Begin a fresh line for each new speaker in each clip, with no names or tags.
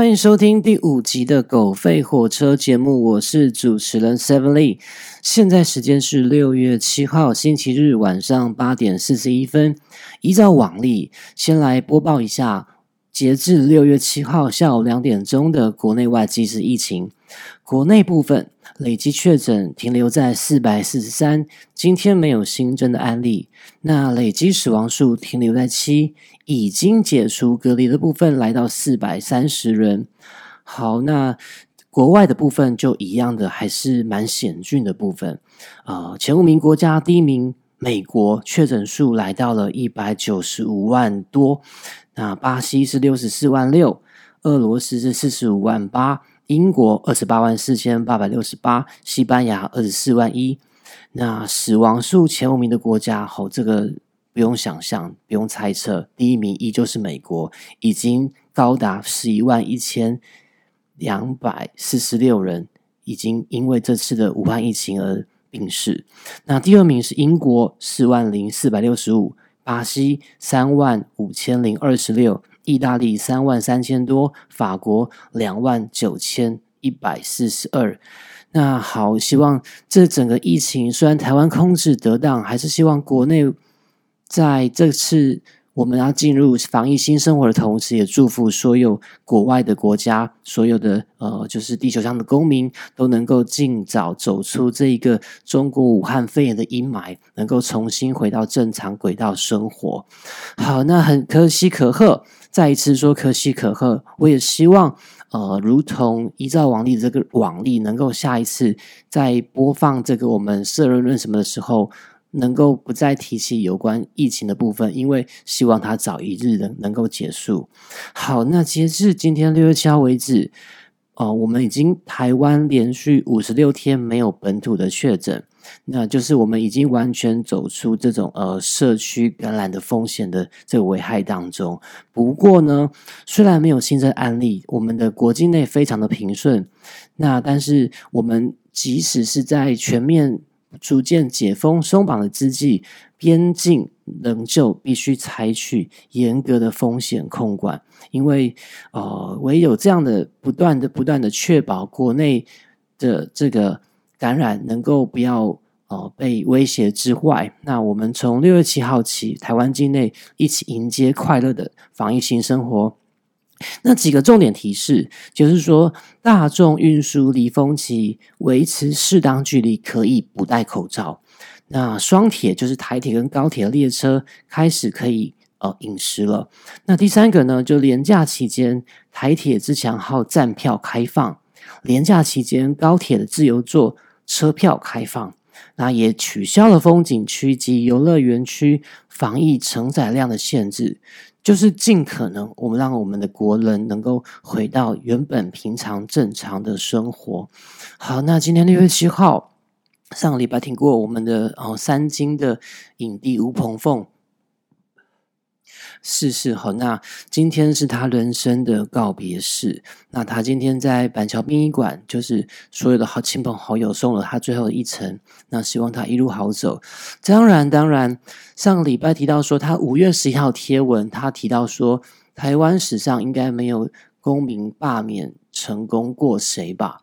欢迎收听第五集的《狗吠火车》节目，我是主持人 Seven Lee。现在时间是六月七号星期日晚上八点四十一分。依照往例，先来播报一下截至六月七号下午两点钟的国内外即时疫情。国内部分累计确诊停留在四百四十三，今天没有新增的案例。那累计死亡数停留在七。已经解除隔离的部分来到四百三十人。好，那国外的部分就一样的，还是蛮险峻的部分。呃，前五名国家，第一名美国确诊数来到了一百九十五万多，那巴西是六十四万六，俄罗斯是四十五万八，英国二十八万四千八百六十八，西班牙二十四万一。那死亡数前五名的国家，好，这个。不用想象，不用猜测，第一名依旧是美国，已经高达十一万一千两百四十六人，已经因为这次的武汉疫情而病逝。那第二名是英国，四万零四百六十五；巴西三万五千零二十六；意大利三万三千多；法国两万九千一百四十二。那好，希望这整个疫情虽然台湾控制得当，还是希望国内。在这次我们要进入防疫新生活的同时，也祝福所有国外的国家，所有的呃，就是地球上的公民都能够尽早走出这一个中国武汉肺炎的阴霾，能够重新回到正常轨道生活。好，那很可喜可贺，再一次说可喜可贺。我也希望呃，如同依照往例这个往例，能够下一次在播放这个我们社论论什么的时候。能够不再提起有关疫情的部分，因为希望它早一日的能够结束。好，那截至今天六月七号为止，哦，我们已经台湾连续五十六天没有本土的确诊，那就是我们已经完全走出这种呃社区感染的风险的这个危害当中。不过呢，虽然没有新增案例，我们的国境内非常的平顺，那但是我们即使是在全面。逐渐解封松绑的之际，边境仍旧必须采取严格的风险控管，因为呃，唯有这样的不断的、不断的确保国内的这个感染能够不要呃被威胁之外，那我们从六月七号起，台湾境内一起迎接快乐的防疫新生活。那几个重点提示，就是说，大众运输离峰期维持适当距离，可以不戴口罩。那双铁就是台铁跟高铁列车开始可以呃饮食了。那第三个呢，就廉假期间台铁自强号站票开放，廉假期间高铁的自由座车票开放，那也取消了风景区及游乐园区防疫承载量的限制。就是尽可能，我们让我们的国人能够回到原本平常正常的生活。好，那今天六月七号，上个礼拜听过我们的哦三金的影帝吴鹏凤。是是好，那今天是他人生的告别式。那他今天在板桥殡仪馆，就是所有的好亲朋好友送了他最后一程。那希望他一路好走。当然，当然，上个礼拜提到说，他五月十一号贴文，他提到说，台湾史上应该没有公民罢免成功过谁吧？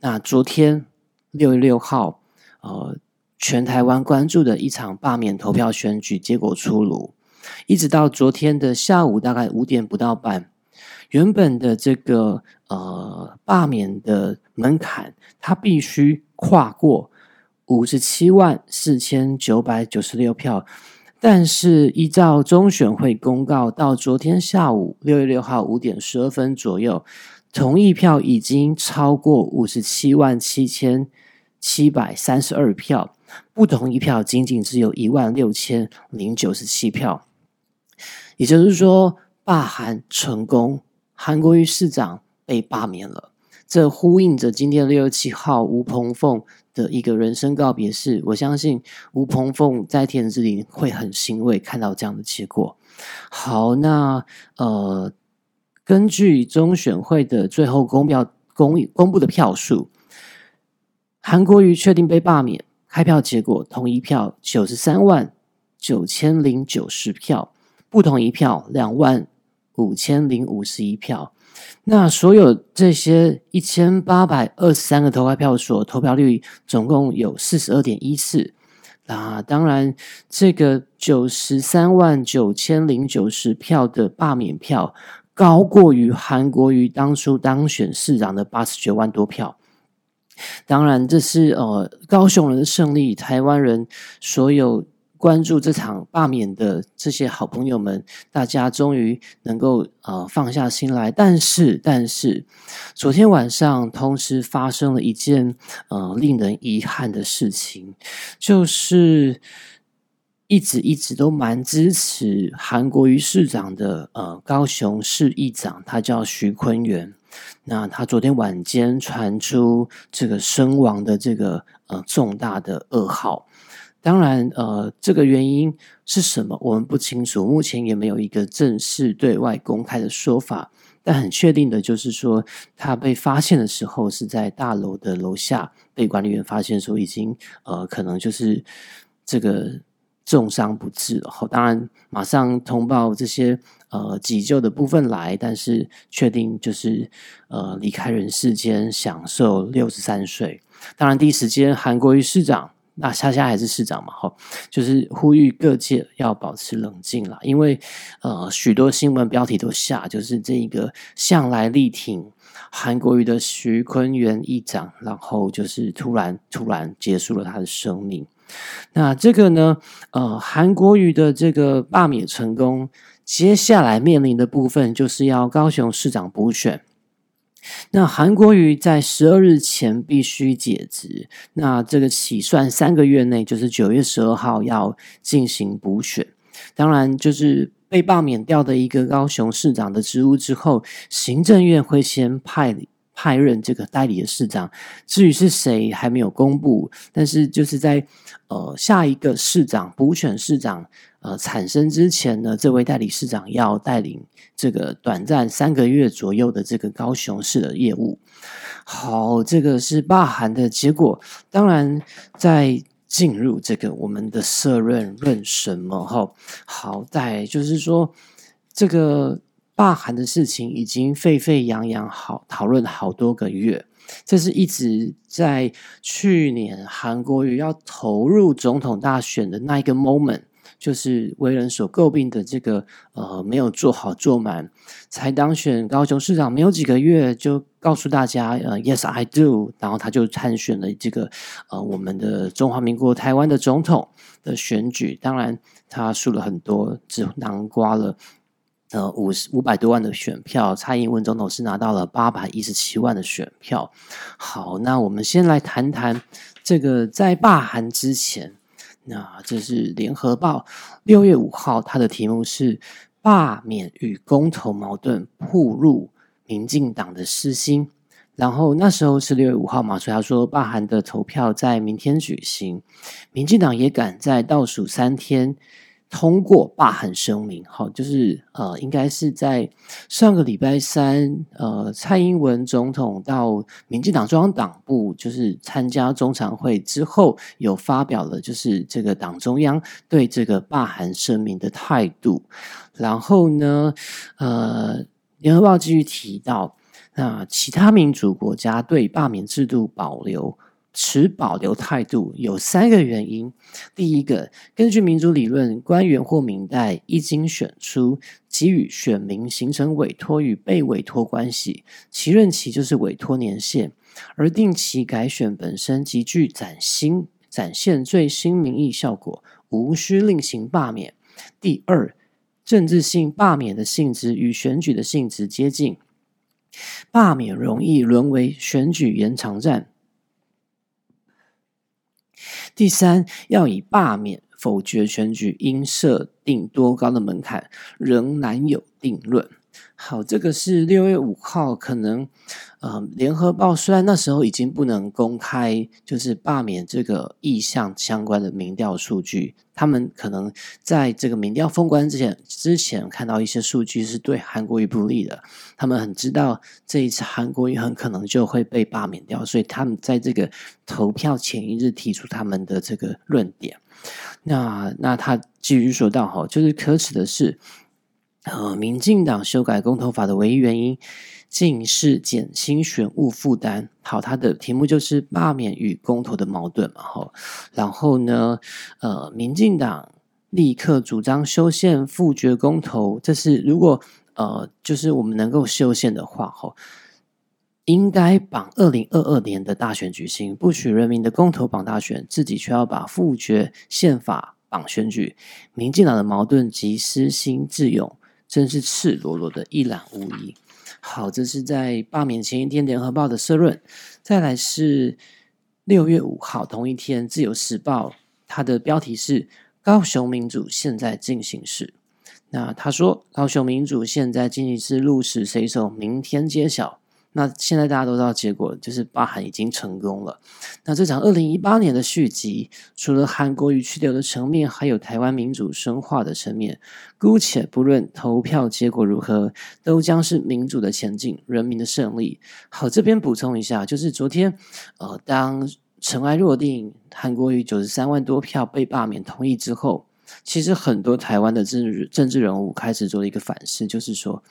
那昨天六月六号，呃，全台湾关注的一场罢免投票选举结果出炉。一直到昨天的下午，大概五点不到半，原本的这个呃罢免的门槛，它必须跨过五十七万四千九百九十六票，但是依照中选会公告，到昨天下午六月六号五点十二分左右，同意票已经超过五十七万七千七百三十二票，不同意票仅仅只有一万六千零九十七票。也就是说，罢韩成功，韩国瑜市长被罢免了。这呼应着今天六月七号吴鹏凤的一个人生告别式。我相信吴鹏凤在天之灵会很欣慰看到这样的结果。好，那呃，根据中选会的最后公票公公布的票数，韩国瑜确定被罢免。开票结果，同一票九十三万九千零九十票。不同一票两万五千零五十一票，那所有这些一千八百二十三个投开票所，投票率总共有四十二点一次。那当然，这个九十三万九千零九十票的罢免票，高过于韩国瑜当初当选市长的八十九万多票。当然，这是呃高雄人的胜利，台湾人所有。关注这场罢免的这些好朋友们，大家终于能够呃放下心来。但是，但是，昨天晚上同时发生了一件呃令人遗憾的事情，就是一直一直都蛮支持韩国瑜市长的呃高雄市议长，他叫徐坤元。那他昨天晚间传出这个身亡的这个呃重大的噩耗。当然，呃，这个原因是什么，我们不清楚，目前也没有一个正式对外公开的说法。但很确定的就是说，他被发现的时候是在大楼的楼下，被管理员发现说已经呃，可能就是这个重伤不治了。好，当然马上通报这些呃急救的部分来，但是确定就是呃离开人世间，享受六十三岁。当然，第一时间韩国瑜市长。那夏夏还是市长嘛，哈，就是呼吁各界要保持冷静啦，因为呃，许多新闻标题都下，就是这一个向来力挺韩国瑜的徐坤元议长，然后就是突然突然结束了他的生命。那这个呢，呃，韩国瑜的这个罢免成功，接下来面临的部分就是要高雄市长补选。那韩国瑜在十二日前必须解职，那这个起算三个月内，就是九月十二号要进行补选。当然，就是被罢免掉的一个高雄市长的职务之后，行政院会先派派任这个代理的市长，至于是谁还没有公布，但是就是在呃下一个市长补选市长。呃，产生之前呢，这位代理市长要带领这个短暂三个月左右的这个高雄市的业务。好，这个是罢韩的结果。当然，在进入这个我们的社论论什么哈？好在就是说，这个罢韩的事情已经沸沸扬扬，好讨论好多个月。这是一直在去年韩国瑜要投入总统大选的那一个 moment。就是为人所诟病的这个呃，没有做好做满，才当选高雄市长没有几个月，就告诉大家呃，Yes I do，然后他就参选了这个呃，我们的中华民国台湾的总统的选举。当然，他输了很多，只囊括了呃五十五百多万的选票。蔡英文总统是拿到了八百一十七万的选票。好，那我们先来谈谈这个在罢韩之前。那这是联合报六月五号，它的题目是“罢免与公投矛盾铺入民进党的私心”。然后那时候是六月五号嘛，所以他说罢韩的投票在明天举行，民进党也赶在倒数三天。通过罢韩声明，好，就是呃，应该是在上个礼拜三，呃，蔡英文总统到民进党中央党部，就是参加中常会之后，有发表了就是这个党中央对这个罢韩声明的态度。然后呢，呃，联合报继续提到，那其他民主国家对罢免制度保留。持保留态度有三个原因：第一个，根据民主理论，官员或民代一经选出，给予选民形成委托与被委托关系，其任期就是委托年限，而定期改选本身极具崭新展现最新民意效果，无需另行罢免。第二，政治性罢免的性质与选举的性质接近，罢免容易沦为选举延长战。第三，要以罢免否决选举应设定多高的门槛，仍难有定论。好，这个是六月五号，可能呃，联合报虽然那时候已经不能公开，就是罢免这个意向相关的民调数据，他们可能在这个民调封关之前，之前看到一些数据是对韩国瑜不利的，他们很知道这一次韩国瑜很可能就会被罢免掉，所以他们在这个投票前一日提出他们的这个论点。那那他继续说到哈，就是可耻的是。呃，民进党修改公投法的唯一原因，竟是减轻选务负担。好，它的题目就是罢免与公投的矛盾嘛。吼，然后呢，呃，民进党立刻主张修宪复决公投。这是如果呃，就是我们能够修宪的话，吼，应该绑二零二二年的大选举行，不许人民的公投绑大选，自己却要把复决宪法绑选举。民进党的矛盾及私心自勇。真是赤裸裸的一览无遗。好，这是在罢免前一天联合报的社论。再来是六月五号同一天，自由时报它的标题是“高雄民主现在进行时”。那他说，高雄民主现在进行时，鹿死谁手，明天揭晓。那现在大家都知道结果，就是巴韩已经成功了。那这场二零一八年的续集，除了韩国瑜去留的层面，还有台湾民主深化的层面。姑且不论投票结果如何，都将是民主的前进，人民的胜利。好，这边补充一下，就是昨天，呃，当尘埃落定，韩国瑜九十三万多票被罢免同意之后，其实很多台湾的政治政治人物开始做了一个反思，就是说。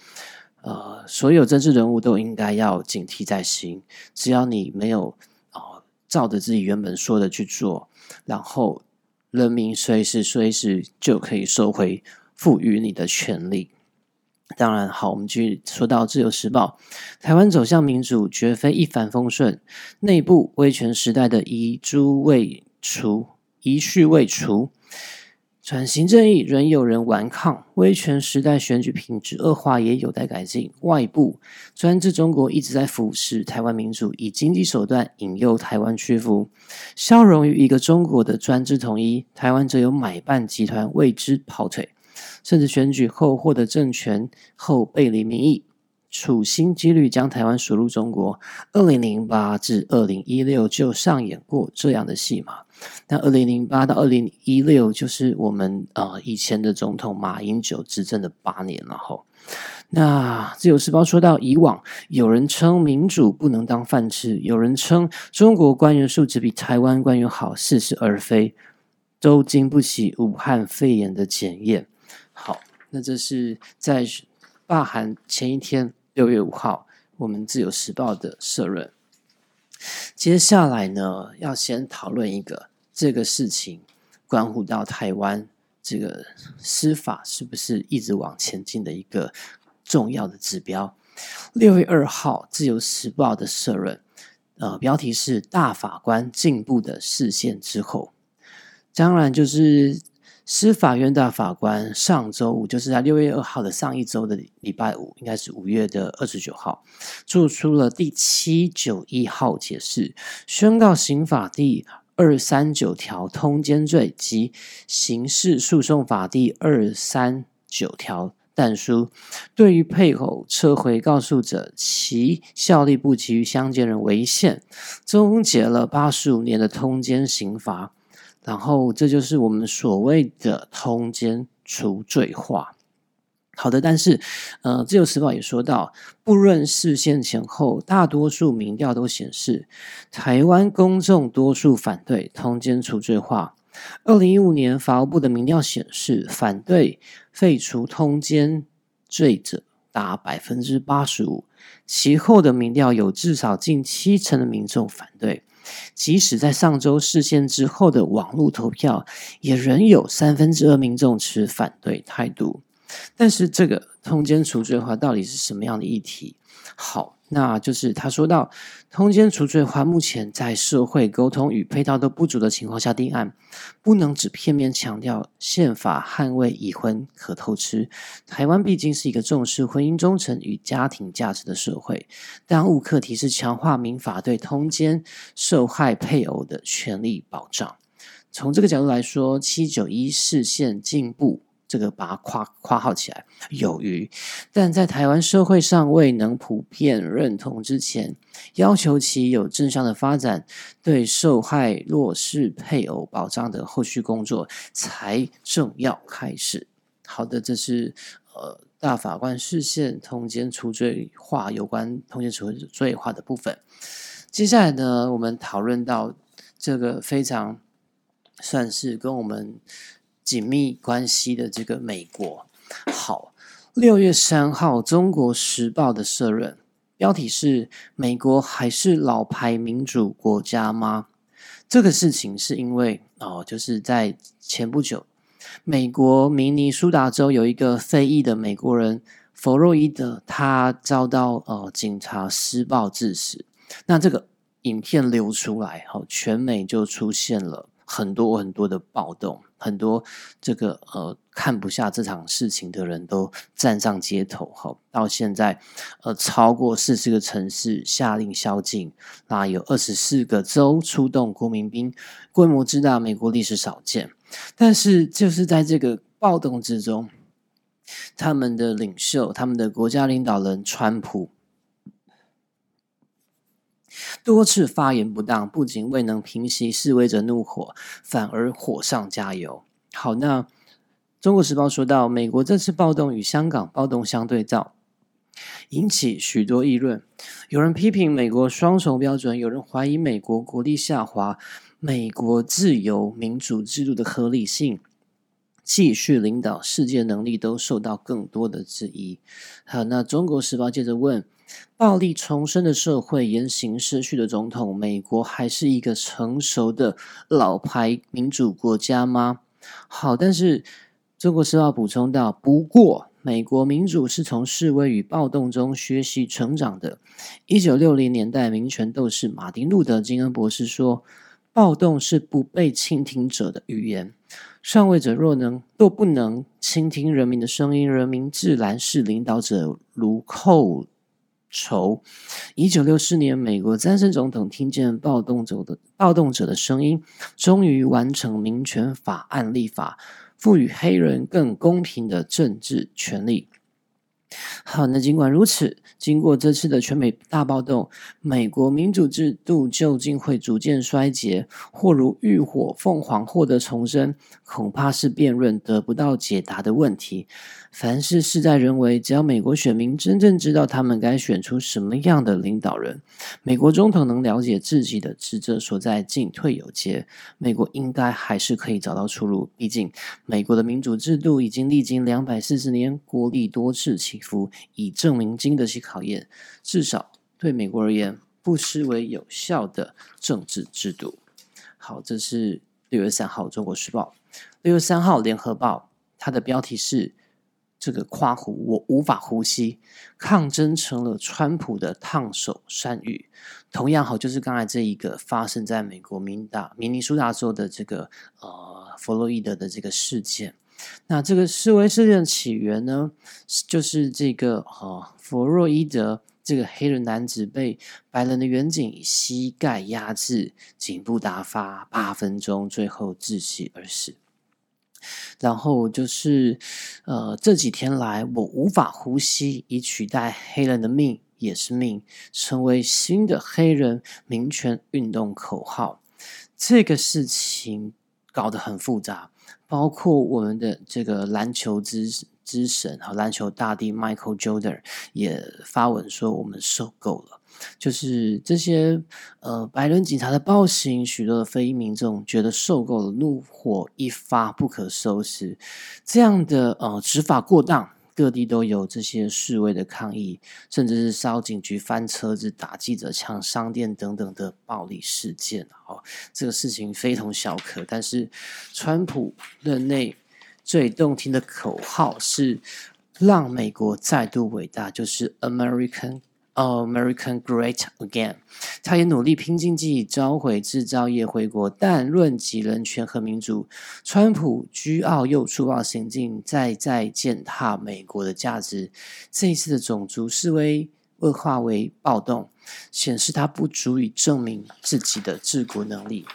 呃，所有政治人物都应该要警惕在心。只要你没有啊，照着自己原本说的去做，然后人民随时随时就可以收回赋予你的权利。当然，好，我们继续说到《自由时报》，台湾走向民主绝非一帆风顺，内部威权时代的遗珠未除，遗绪未除。转型正义仍有人顽抗，威权时代选举品质恶化也有待改进。外部专制中国一直在腐蚀台湾民主，以经济手段引诱台湾屈服，消融于一个中国的专制统一。台湾则有买办集团为之跑腿，甚至选举后获得政权后背离民意。处心积虑将台湾输入中国，二零零八至二零一六就上演过这样的戏码。那二零零八到二零一六就是我们呃以前的总统马英九执政的八年了后。那自由时报说到，以往有人称民主不能当饭吃，有人称中国官员素质比台湾官员好，似是而非，都经不起武汉肺炎的检验。好，那这是在罢韩前一天。六月五号，我们自由时报的社论。接下来呢，要先讨论一个这个事情，关乎到台湾这个司法是不是一直往前进的一个重要的指标。六月二号，自由时报的社论，呃，标题是“大法官进步的视线之后”，当然就是。司法院大法官上周五，就是在六月二号的上一周的礼拜五，应该是五月的二十九号，做出了第七九一号解释，宣告刑法第二三九条通奸罪及刑事诉讼法第二三九条但书，对于配偶撤回告诉者，其效力不及于相见人为限，终结了八十五年的通奸刑罚。然后，这就是我们所谓的通奸除罪化。好的，但是，呃，自由时报也说到，不论事件前后，大多数民调都显示，台湾公众多数反对通奸除罪化。二零一五年法务部的民调显示，反对废除通奸罪者达百分之八十五。其后的民调有至少近七成的民众反对。即使在上周事件之后的网络投票，也仍有三分之二民众持反对态度。但是，这个通奸除罪化到底是什么样的议题？好。那就是他说到，通奸除罪化目前在社会沟通与配套都不足的情况下定案，不能只片面强调宪法捍卫已婚可偷吃。台湾毕竟是一个重视婚姻忠诚与家庭价值的社会，当务课题是强化民法对通奸受害配偶的权利保障。从这个角度来说，七九一视线进步。这个把它夸夸号起来有余，但在台湾社会尚未能普遍认同之前，要求其有正向的发展，对受害弱势配偶保障的后续工作才正要开始。好的，这是呃大法官视线通奸除罪化有关通奸除罪化的部分。接下来呢，我们讨论到这个非常算是跟我们。紧密关系的这个美国，好，六月三号，《中国时报》的社论标题是“美国还是老牌民主国家吗？”这个事情是因为哦，就是在前不久，美国明尼苏达州有一个非裔的美国人弗洛伊德，他遭到呃警察施暴致死。那这个影片流出来后，全美就出现了很多很多的暴动。很多这个呃看不下这场事情的人都站上街头，哈，到现在呃超过四十个城市下令宵禁，那有二十四个州出动国民兵，规模之大，美国历史少见。但是就是在这个暴动之中，他们的领袖，他们的国家领导人川普。多次发言不当，不仅未能平息示威者怒火，反而火上加油。好，那《中国时报》说到，美国这次暴动与香港暴动相对照，引起许多议论。有人批评美国双重标准，有人怀疑美国国力下滑，美国自由民主制度的合理性。继续领导世界能力都受到更多的质疑。好，那中国时报接着问：暴力重生的社会，言行失序的总统，美国还是一个成熟的老牌民主国家吗？好，但是中国时报补充到：不过，美国民主是从示威与暴动中学习成长的。一九六零年代民权斗士马丁路德金恩博士说：暴动是不被倾听者的语言。上位者若能若不能倾听人民的声音，人民自然是领导者如寇仇。一九六四年，美国詹森总统听见暴动者的暴动者的声音，终于完成民权法案立法，赋予黑人更公平的政治权利。好，那尽管如此，经过这次的全美大暴动，美国民主制度究竟会逐渐衰竭，或如浴火凤凰获得重生，恐怕是辩论得不到解答的问题。凡事事在人为，只要美国选民真正知道他们该选出什么样的领导人，美国总统能了解自己的职责所在，进退有节，美国应该还是可以找到出路。毕竟，美国的民主制度已经历经两百四十年，国力多次起伏，已证明经得起考验。至少对美国而言，不失为有效的政治制度。好，这是六月三号《中国时报》，六月三号《联合报》，它的标题是。这个夸胡，我无法呼吸。抗争成了川普的烫手山芋。同样好，就是刚才这一个发生在美国明大明尼苏达州的这个呃弗洛伊德的这个事件。那这个示威事件的起源呢，就是这个呃弗洛伊德这个黑人男子被白人的远景膝盖压制，颈部打发八分钟，最后窒息而死。然后就是，呃，这几天来，我无法呼吸，以取代黑人的命也是命，成为新的黑人民权运动口号。这个事情搞得很复杂，包括我们的这个篮球之之神和篮球大帝 Michael Jordan 也发文说，我们受够了。就是这些呃白人警察的暴行，许多的非裔民众觉得受够了，怒火一发不可收拾。这样的呃执法过当，各地都有这些示威的抗议，甚至是烧警局、翻车子、打记者、抢商店等等的暴力事件。哦，这个事情非同小可。但是，川普任内最动听的口号是让美国再度伟大，就是 American。American Great Again，他也努力拼经济，召回制造业回国，但论及人权和民主，川普居傲又粗暴行径，再再践踏美国的价值。这一次的种族示威恶化为暴动，显示他不足以证明自己的治国能力。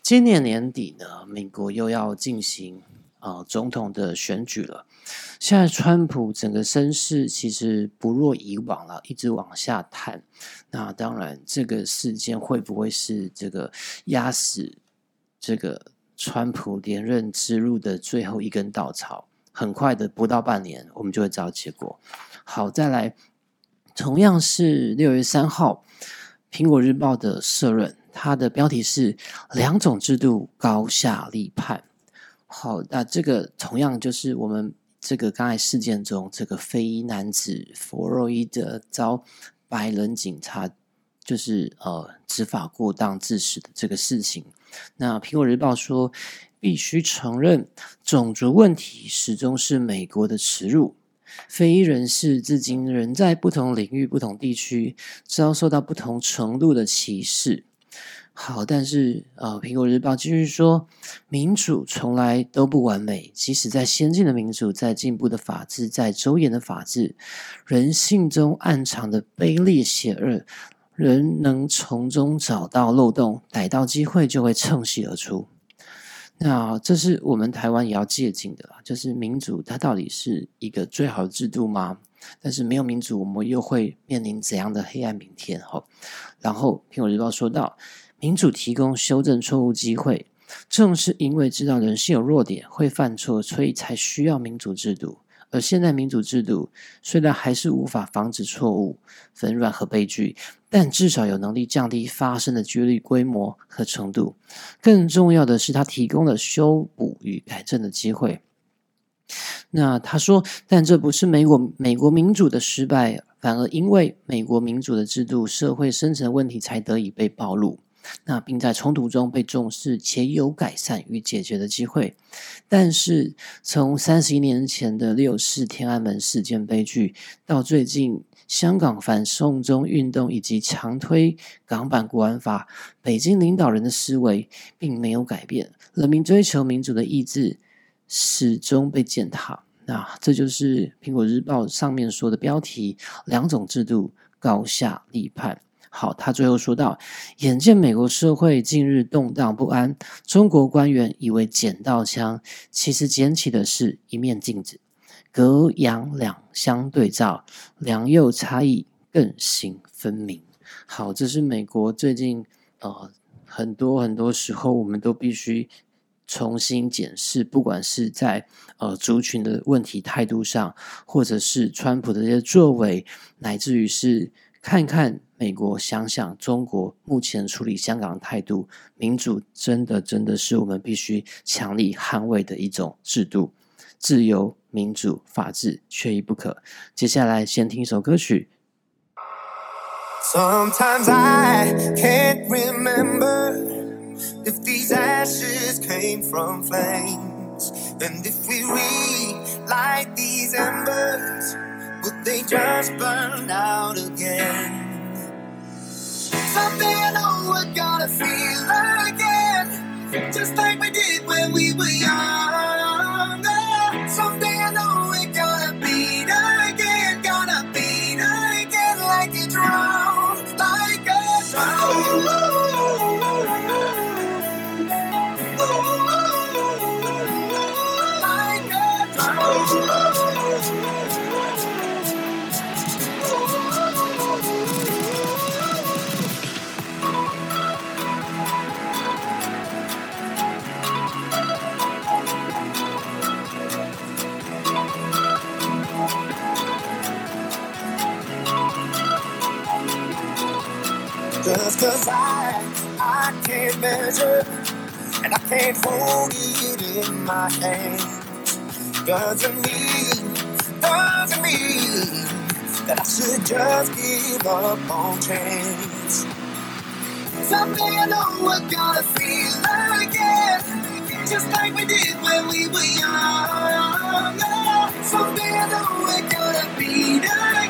今年年底呢，美国又要进行啊总统的选举了。现在川普整个声势其实不若以往了，一直往下探。那当然，这个事件会不会是这个压死这个川普连任之路的最后一根稻草？很快的，不到半年，我们就会知道结果。好，再来，同样是六月三号，《苹果日报》的社论，它的标题是“两种制度高下立判”。好，那这个同样就是我们。这个刚才事件中，这个非裔男子弗洛伊德遭白人警察就是呃执法过当致死的这个事情。那苹果日报说，必须承认，种族问题始终是美国的耻辱。非裔人士至今仍在不同领域、不同地区遭受到不同程度的歧视。好，但是呃，苹果日报继续说，民主从来都不完美，即使在先进的民主、在进步的法治、在周延的法治，人性中暗藏的卑劣邪恶，人能从中找到漏洞，逮到机会就会趁隙而出。那这是我们台湾也要借鉴的啦，就是民主它到底是一个最好的制度吗？但是没有民主，我们又会面临怎样的黑暗明天？哈，然后苹果日报说到。民主提供修正错误机会，正是因为知道人性有弱点，会犯错，所以才需要民主制度。而现在民主制度虽然还是无法防止错误、纷乱和悲剧，但至少有能力降低发生的几率规模和程度。更重要的是，它提供了修补与改正的机会。那他说，但这不是美国美国民主的失败，反而因为美国民主的制度，社会深层问题才得以被暴露。那并在冲突中被重视且有改善与解决的机会，但是从三十一年前的六四天安门事件悲剧，到最近香港反送中运动以及强推港版国安法，北京领导人的思维并没有改变，人民追求民主的意志始终被践踏。那这就是苹果日报上面说的标题：两种制度高下立判。好，他最后说到：眼见美国社会近日动荡不安，中国官员以为捡到枪，其实捡起的是一面镜子，隔阳两相对照，良莠差异更形分明。好，这是美国最近呃很多很多时候，我们都必须重新检视，不管是在呃族群的问题态度上，或者是川普的这些作为，乃至于是。看看美国想想中国目前处理香港态度民主真的真的是我们必须强力捍卫的一种制度自由民主法治缺一不可接下来先听一首歌曲
sometimes i can't remember if these ashes came from flames and if we really like these embers would they just burn out again Someday I know we're gonna feel again, just like we did when we were younger. Measure and I can't hold it in my hands doesn't mean, doesn't mean that I should just give up on chance. Someday I know we're gonna feel again, just like we did when we were younger. Someday I know we're gonna beat again,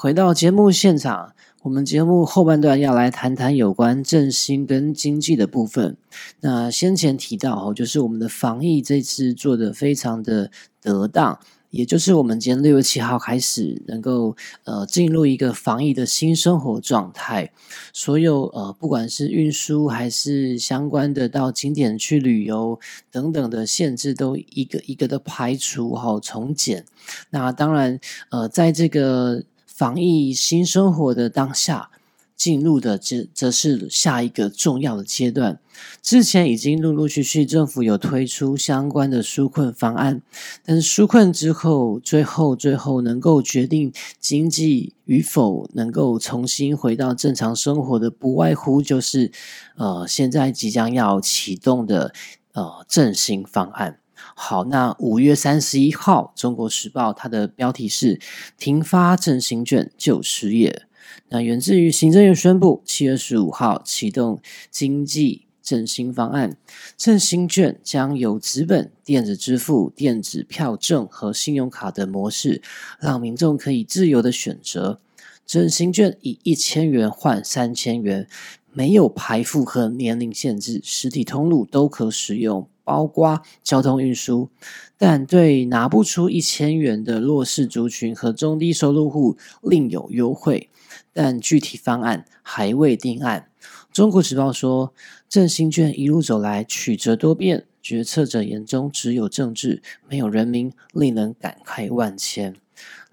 回到节目现场，我们节目后半段要来谈谈有关振兴跟经济的部分。那先前提到哦，就是我们的防疫这次做的非常的得当，也就是我们今天六月七号开始能够呃进入一个防疫的新生活状态。所有呃不管是运输还是相关的到景点去旅游等等的限制，都一个一个的排除好从简。那当然呃在这个防疫新生活的当下，进入的这则是下一个重要的阶段。之前已经陆陆续续政府有推出相关的纾困方案，但是纾困之后，最后最后能够决定经济与否能够重新回到正常生活的，不外乎就是呃现在即将要启动的呃振兴方案。好，那五月三十一号，《中国时报》它的标题是“停发振兴券救失业”。那源自于行政院宣布，七月十五号启动经济振兴方案，振兴券将由纸本、电子支付、电子票证和信用卡的模式，让民众可以自由的选择。振兴券以一千元换三千元，没有排付和年龄限制，实体通路都可使用。包括交通运输，但对拿不出一千元的弱势族群和中低收入户另有优惠，但具体方案还未定案。中国时报说，振兴券一路走来曲折多变，决策者眼中只有政治，没有人民，令人感慨万千。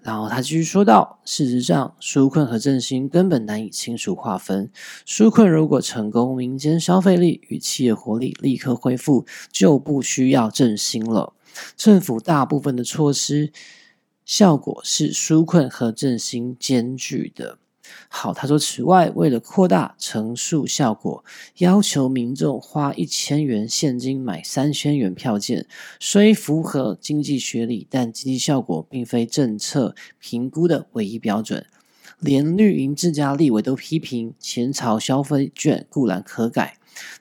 然后他继续说道：“事实上，纾困和振兴根本难以清楚划分。纾困如果成功，民间消费力与企业活力立刻恢复，就不需要振兴了。政府大部分的措施效果是纾困和振兴兼具的。”好，他说，此外，为了扩大乘数效果，要求民众花一千元现金买三千元票券，虽符合经济学理，但经济效果并非政策评估的唯一标准。连绿营自家立委都批评，前朝消费券固然可改，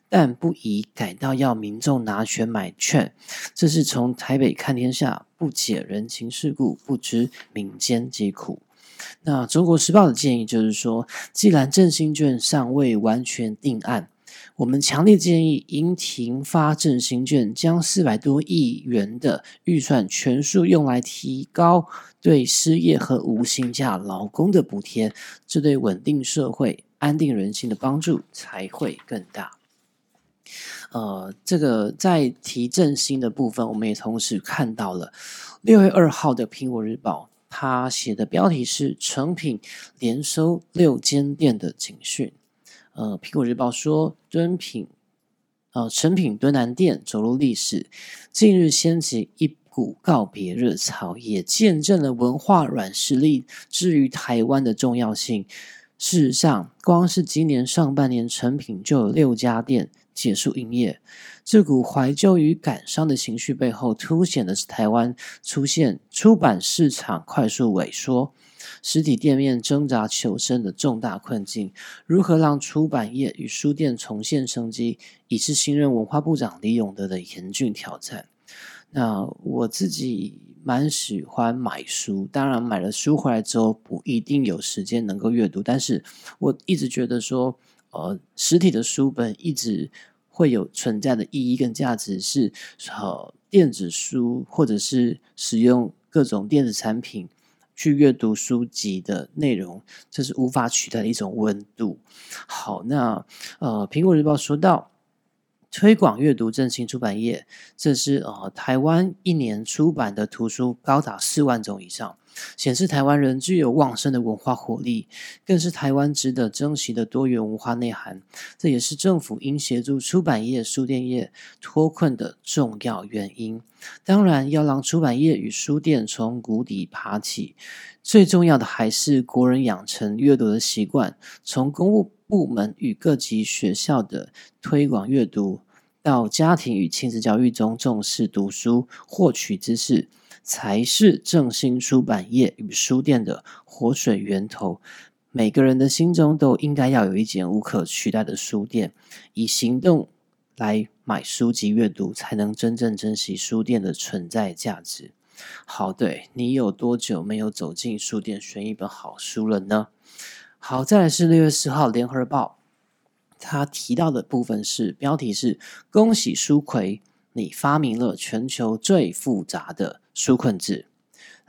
但不宜改到要民众拿钱买券。这是从台北看天下，不解人情世故，不知民间疾苦。那中国时报的建议就是说，既然振兴券尚未完全定案，我们强烈建议应停发振兴券，将四百多亿元的预算全数用来提高对失业和无薪假劳工的补贴，这对稳定社会、安定人心的帮助才会更大。呃，这个在提振兴的部分，我们也同时看到了六月二号的苹果日报。他写的标题是“成品连收六间店的警讯”。呃，苹果日报说，敦品呃成品敦南店走入历史，近日掀起一股告别热潮，也见证了文化软实力至于台湾的重要性。事实上，光是今年上半年，成品就有六家店。结束营业，这股怀旧与感伤的情绪背后，凸显的是台湾出现出版市场快速萎缩、实体店面挣扎求生的重大困境。如何让出版业与书店重现生机，已是新任文化部长李永德的严峻挑战。那我自己蛮喜欢买书，当然买了书回来之后，不一定有时间能够阅读，但是我一直觉得说。呃，实体的书本一直会有存在的意义跟价值，是呃电子书或者是使用各种电子产品去阅读书籍的内容，这是无法取代的一种温度。好，那呃，苹果日报说到。推广阅读振兴出版业，这是呃台湾一年出版的图书高达四万种以上。显示台湾人具有旺盛的文化活力，更是台湾值得珍惜的多元文化内涵。这也是政府应协助出版业、书店业脱困的重要原因。当然，要让出版业与书店从谷底爬起，最重要的还是国人养成阅读的习惯。从公务部门与各级学校的推广阅读，到家庭与亲子教育中重视读书、获取知识。才是正兴出版业与书店的活水源头。每个人的心中都应该要有一间无可取代的书店，以行动来买书籍阅读，才能真正珍惜书店的存在价值。好，对你有多久没有走进书店选一本好书了呢？好，再来是六月四号《联合报》，他提到的部分是标题是“恭喜书葵，你发明了全球最复杂的”。纾困制，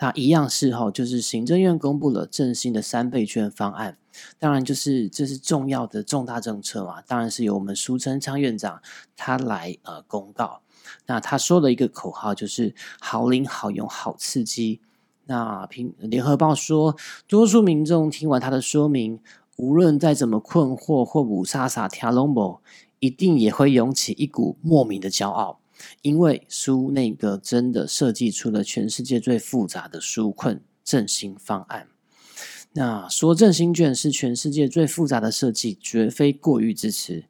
那一样是哈，就是行政院公布了振兴的三倍券方案，当然就是这是重要的重大政策嘛，当然是由我们苏贞昌院长他来呃公告。那他说的一个口号就是好领好用好刺激。那平联合报说，多数民众听完他的说明，无论再怎么困惑或五沙沙跳龙某，一定也会涌起一股莫名的骄傲。因为书那个真的设计出了全世界最复杂的纾困振兴方案。那说振兴券是全世界最复杂的设计，绝非过于之词。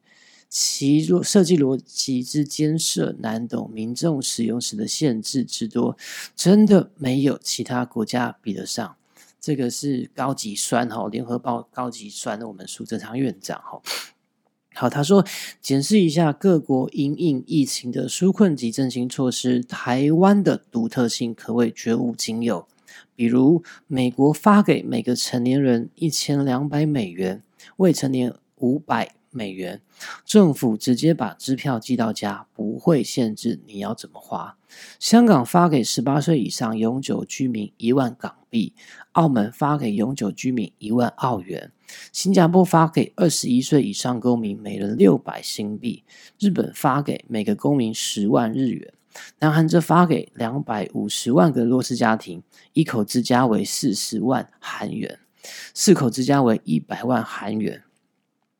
其设计逻辑之艰涩难懂，民众使用时的限制之多，真的没有其他国家比得上。这个是高级酸哈，联合报高级酸的我们苏贞昌院长哈。好，他说，检视一下各国因应疫情的纾困及振兴措施，台湾的独特性可谓绝无仅有。比如，美国发给每个成年人一千两百美元，未成年五百美元，政府直接把支票寄到家，不会限制你要怎么花。香港发给十八岁以上永久居民一万港币，澳门发给永久居民一万澳元。新加坡发给二十一岁以上公民每人六百新币，日本发给每个公民十万日元，南韩则发给两百五十万个弱势家庭，一口之家为四十万韩元，四口之家为一百万韩元。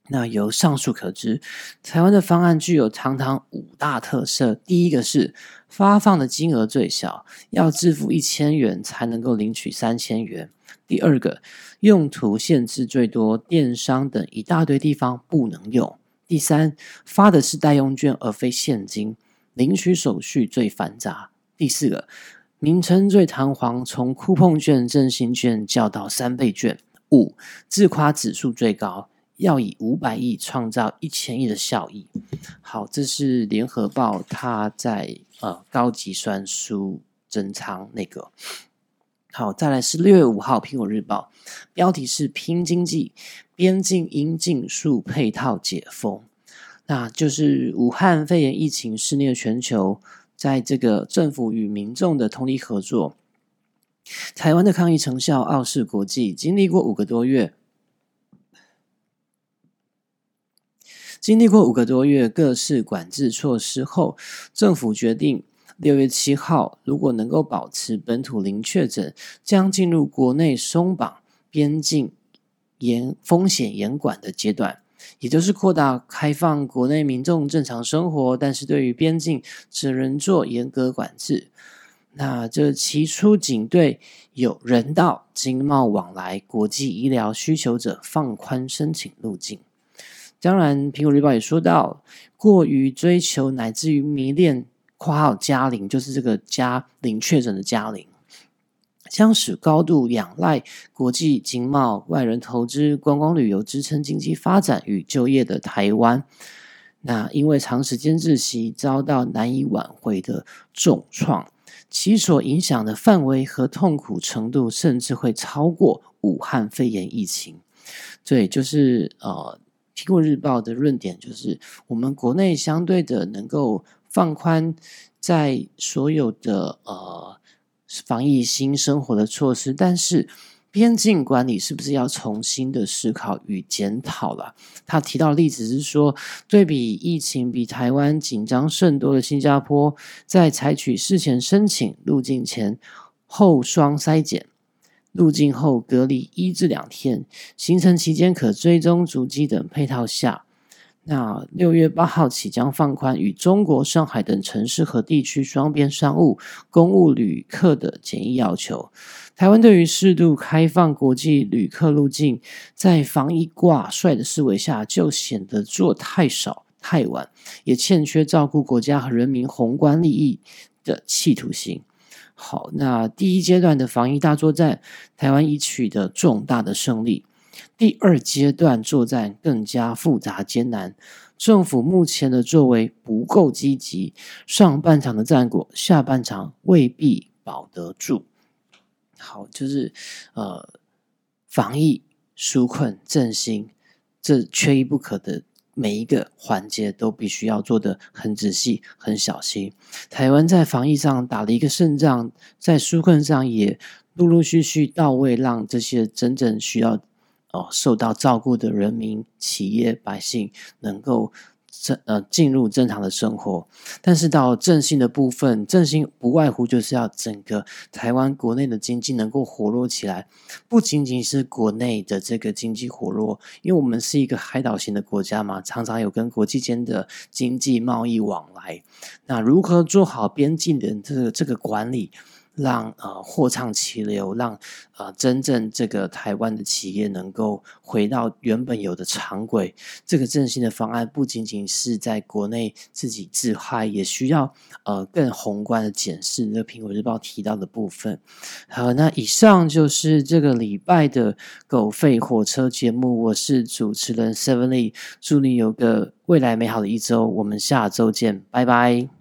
那由上述可知，台湾的方案具有堂堂五大特色。第一个是发放的金额最小，要支付一千元才能够领取三千元。第二个，用途限制最多，电商等一大堆地方不能用。第三，发的是代用券而非现金，领取手续最繁杂。第四个，名称最堂皇，从酷碰券、振兴券叫到三倍券。五，自夸指数最高，要以五百亿创造一千亿的效益。好，这是联合报它在呃高级酸书珍藏那个。好，再来是六月五号《苹果日报》，标题是“拼经济，边境应尽速配套解封”。那就是武汉肺炎疫情肆虐全球，在这个政府与民众的通力合作，台湾的抗疫成效傲视国际。经历过五个多月，经历过五个多月各式管制措施后，政府决定。六月七号，如果能够保持本土零确诊，将进入国内松绑边境严风险严管的阶段，也就是扩大开放国内民众正常生活，但是对于边境只能做严格管制。那这起初仅对有人道经贸往来、国际医疗需求者放宽申请路径。当然，苹果日报也说到，过于追求乃至于迷恋。括号加零就是这个加零确诊的加零，将使高度仰赖国际经贸、外人投资、观光旅游支撑经济发展与就业的台湾，那因为长时间窒息，遭到难以挽回的重创，其所影响的范围和痛苦程度，甚至会超过武汉肺炎疫情。对，就是呃，苹果日报的论点就是，我们国内相对的能够。放宽在所有的呃防疫新生活的措施，但是边境管理是不是要重新的思考与检讨了？他提到例子是说，对比疫情比台湾紧张甚多的新加坡，在采取事前申请、入境前后双筛检、入境后隔离一至两天、行程期间可追踪足迹等配套下。那六月八号起将放宽与中国上海等城市和地区双边商务、公务旅客的检疫要求。台湾对于适度开放国际旅客入境，在防疫挂帅的思维下，就显得做太少太晚，也欠缺照顾国家和人民宏观利益的企图心。好，那第一阶段的防疫大作战，台湾已取得重大的胜利。第二阶段作战更加复杂艰难，政府目前的作为不够积极，上半场的战果，下半场未必保得住。好，就是呃，防疫、纾困、振兴，这缺一不可的每一个环节都必须要做的很仔细、很小心。台湾在防疫上打了一个胜仗，在纾困上也陆陆续续到位，让这些真正需要。哦，受到照顾的人民、企业、百姓能够正呃进入正常的生活，但是到振兴的部分，振兴不外乎就是要整个台湾国内的经济能够活络起来，不仅仅是国内的这个经济活络，因为我们是一个海岛型的国家嘛，常常有跟国际间的经济贸易往来，那如何做好边境的这个这个管理？让呃货畅其流，让呃真正这个台湾的企业能够回到原本有的常轨。这个振兴的方案不仅仅是在国内自己自嗨，也需要呃更宏观的检视。这苹果日报提到的部分。好，那以上就是这个礼拜的狗吠火车节目。我是主持人 Seven Lee，祝你有个未来美好的一周。我们下周见，拜拜。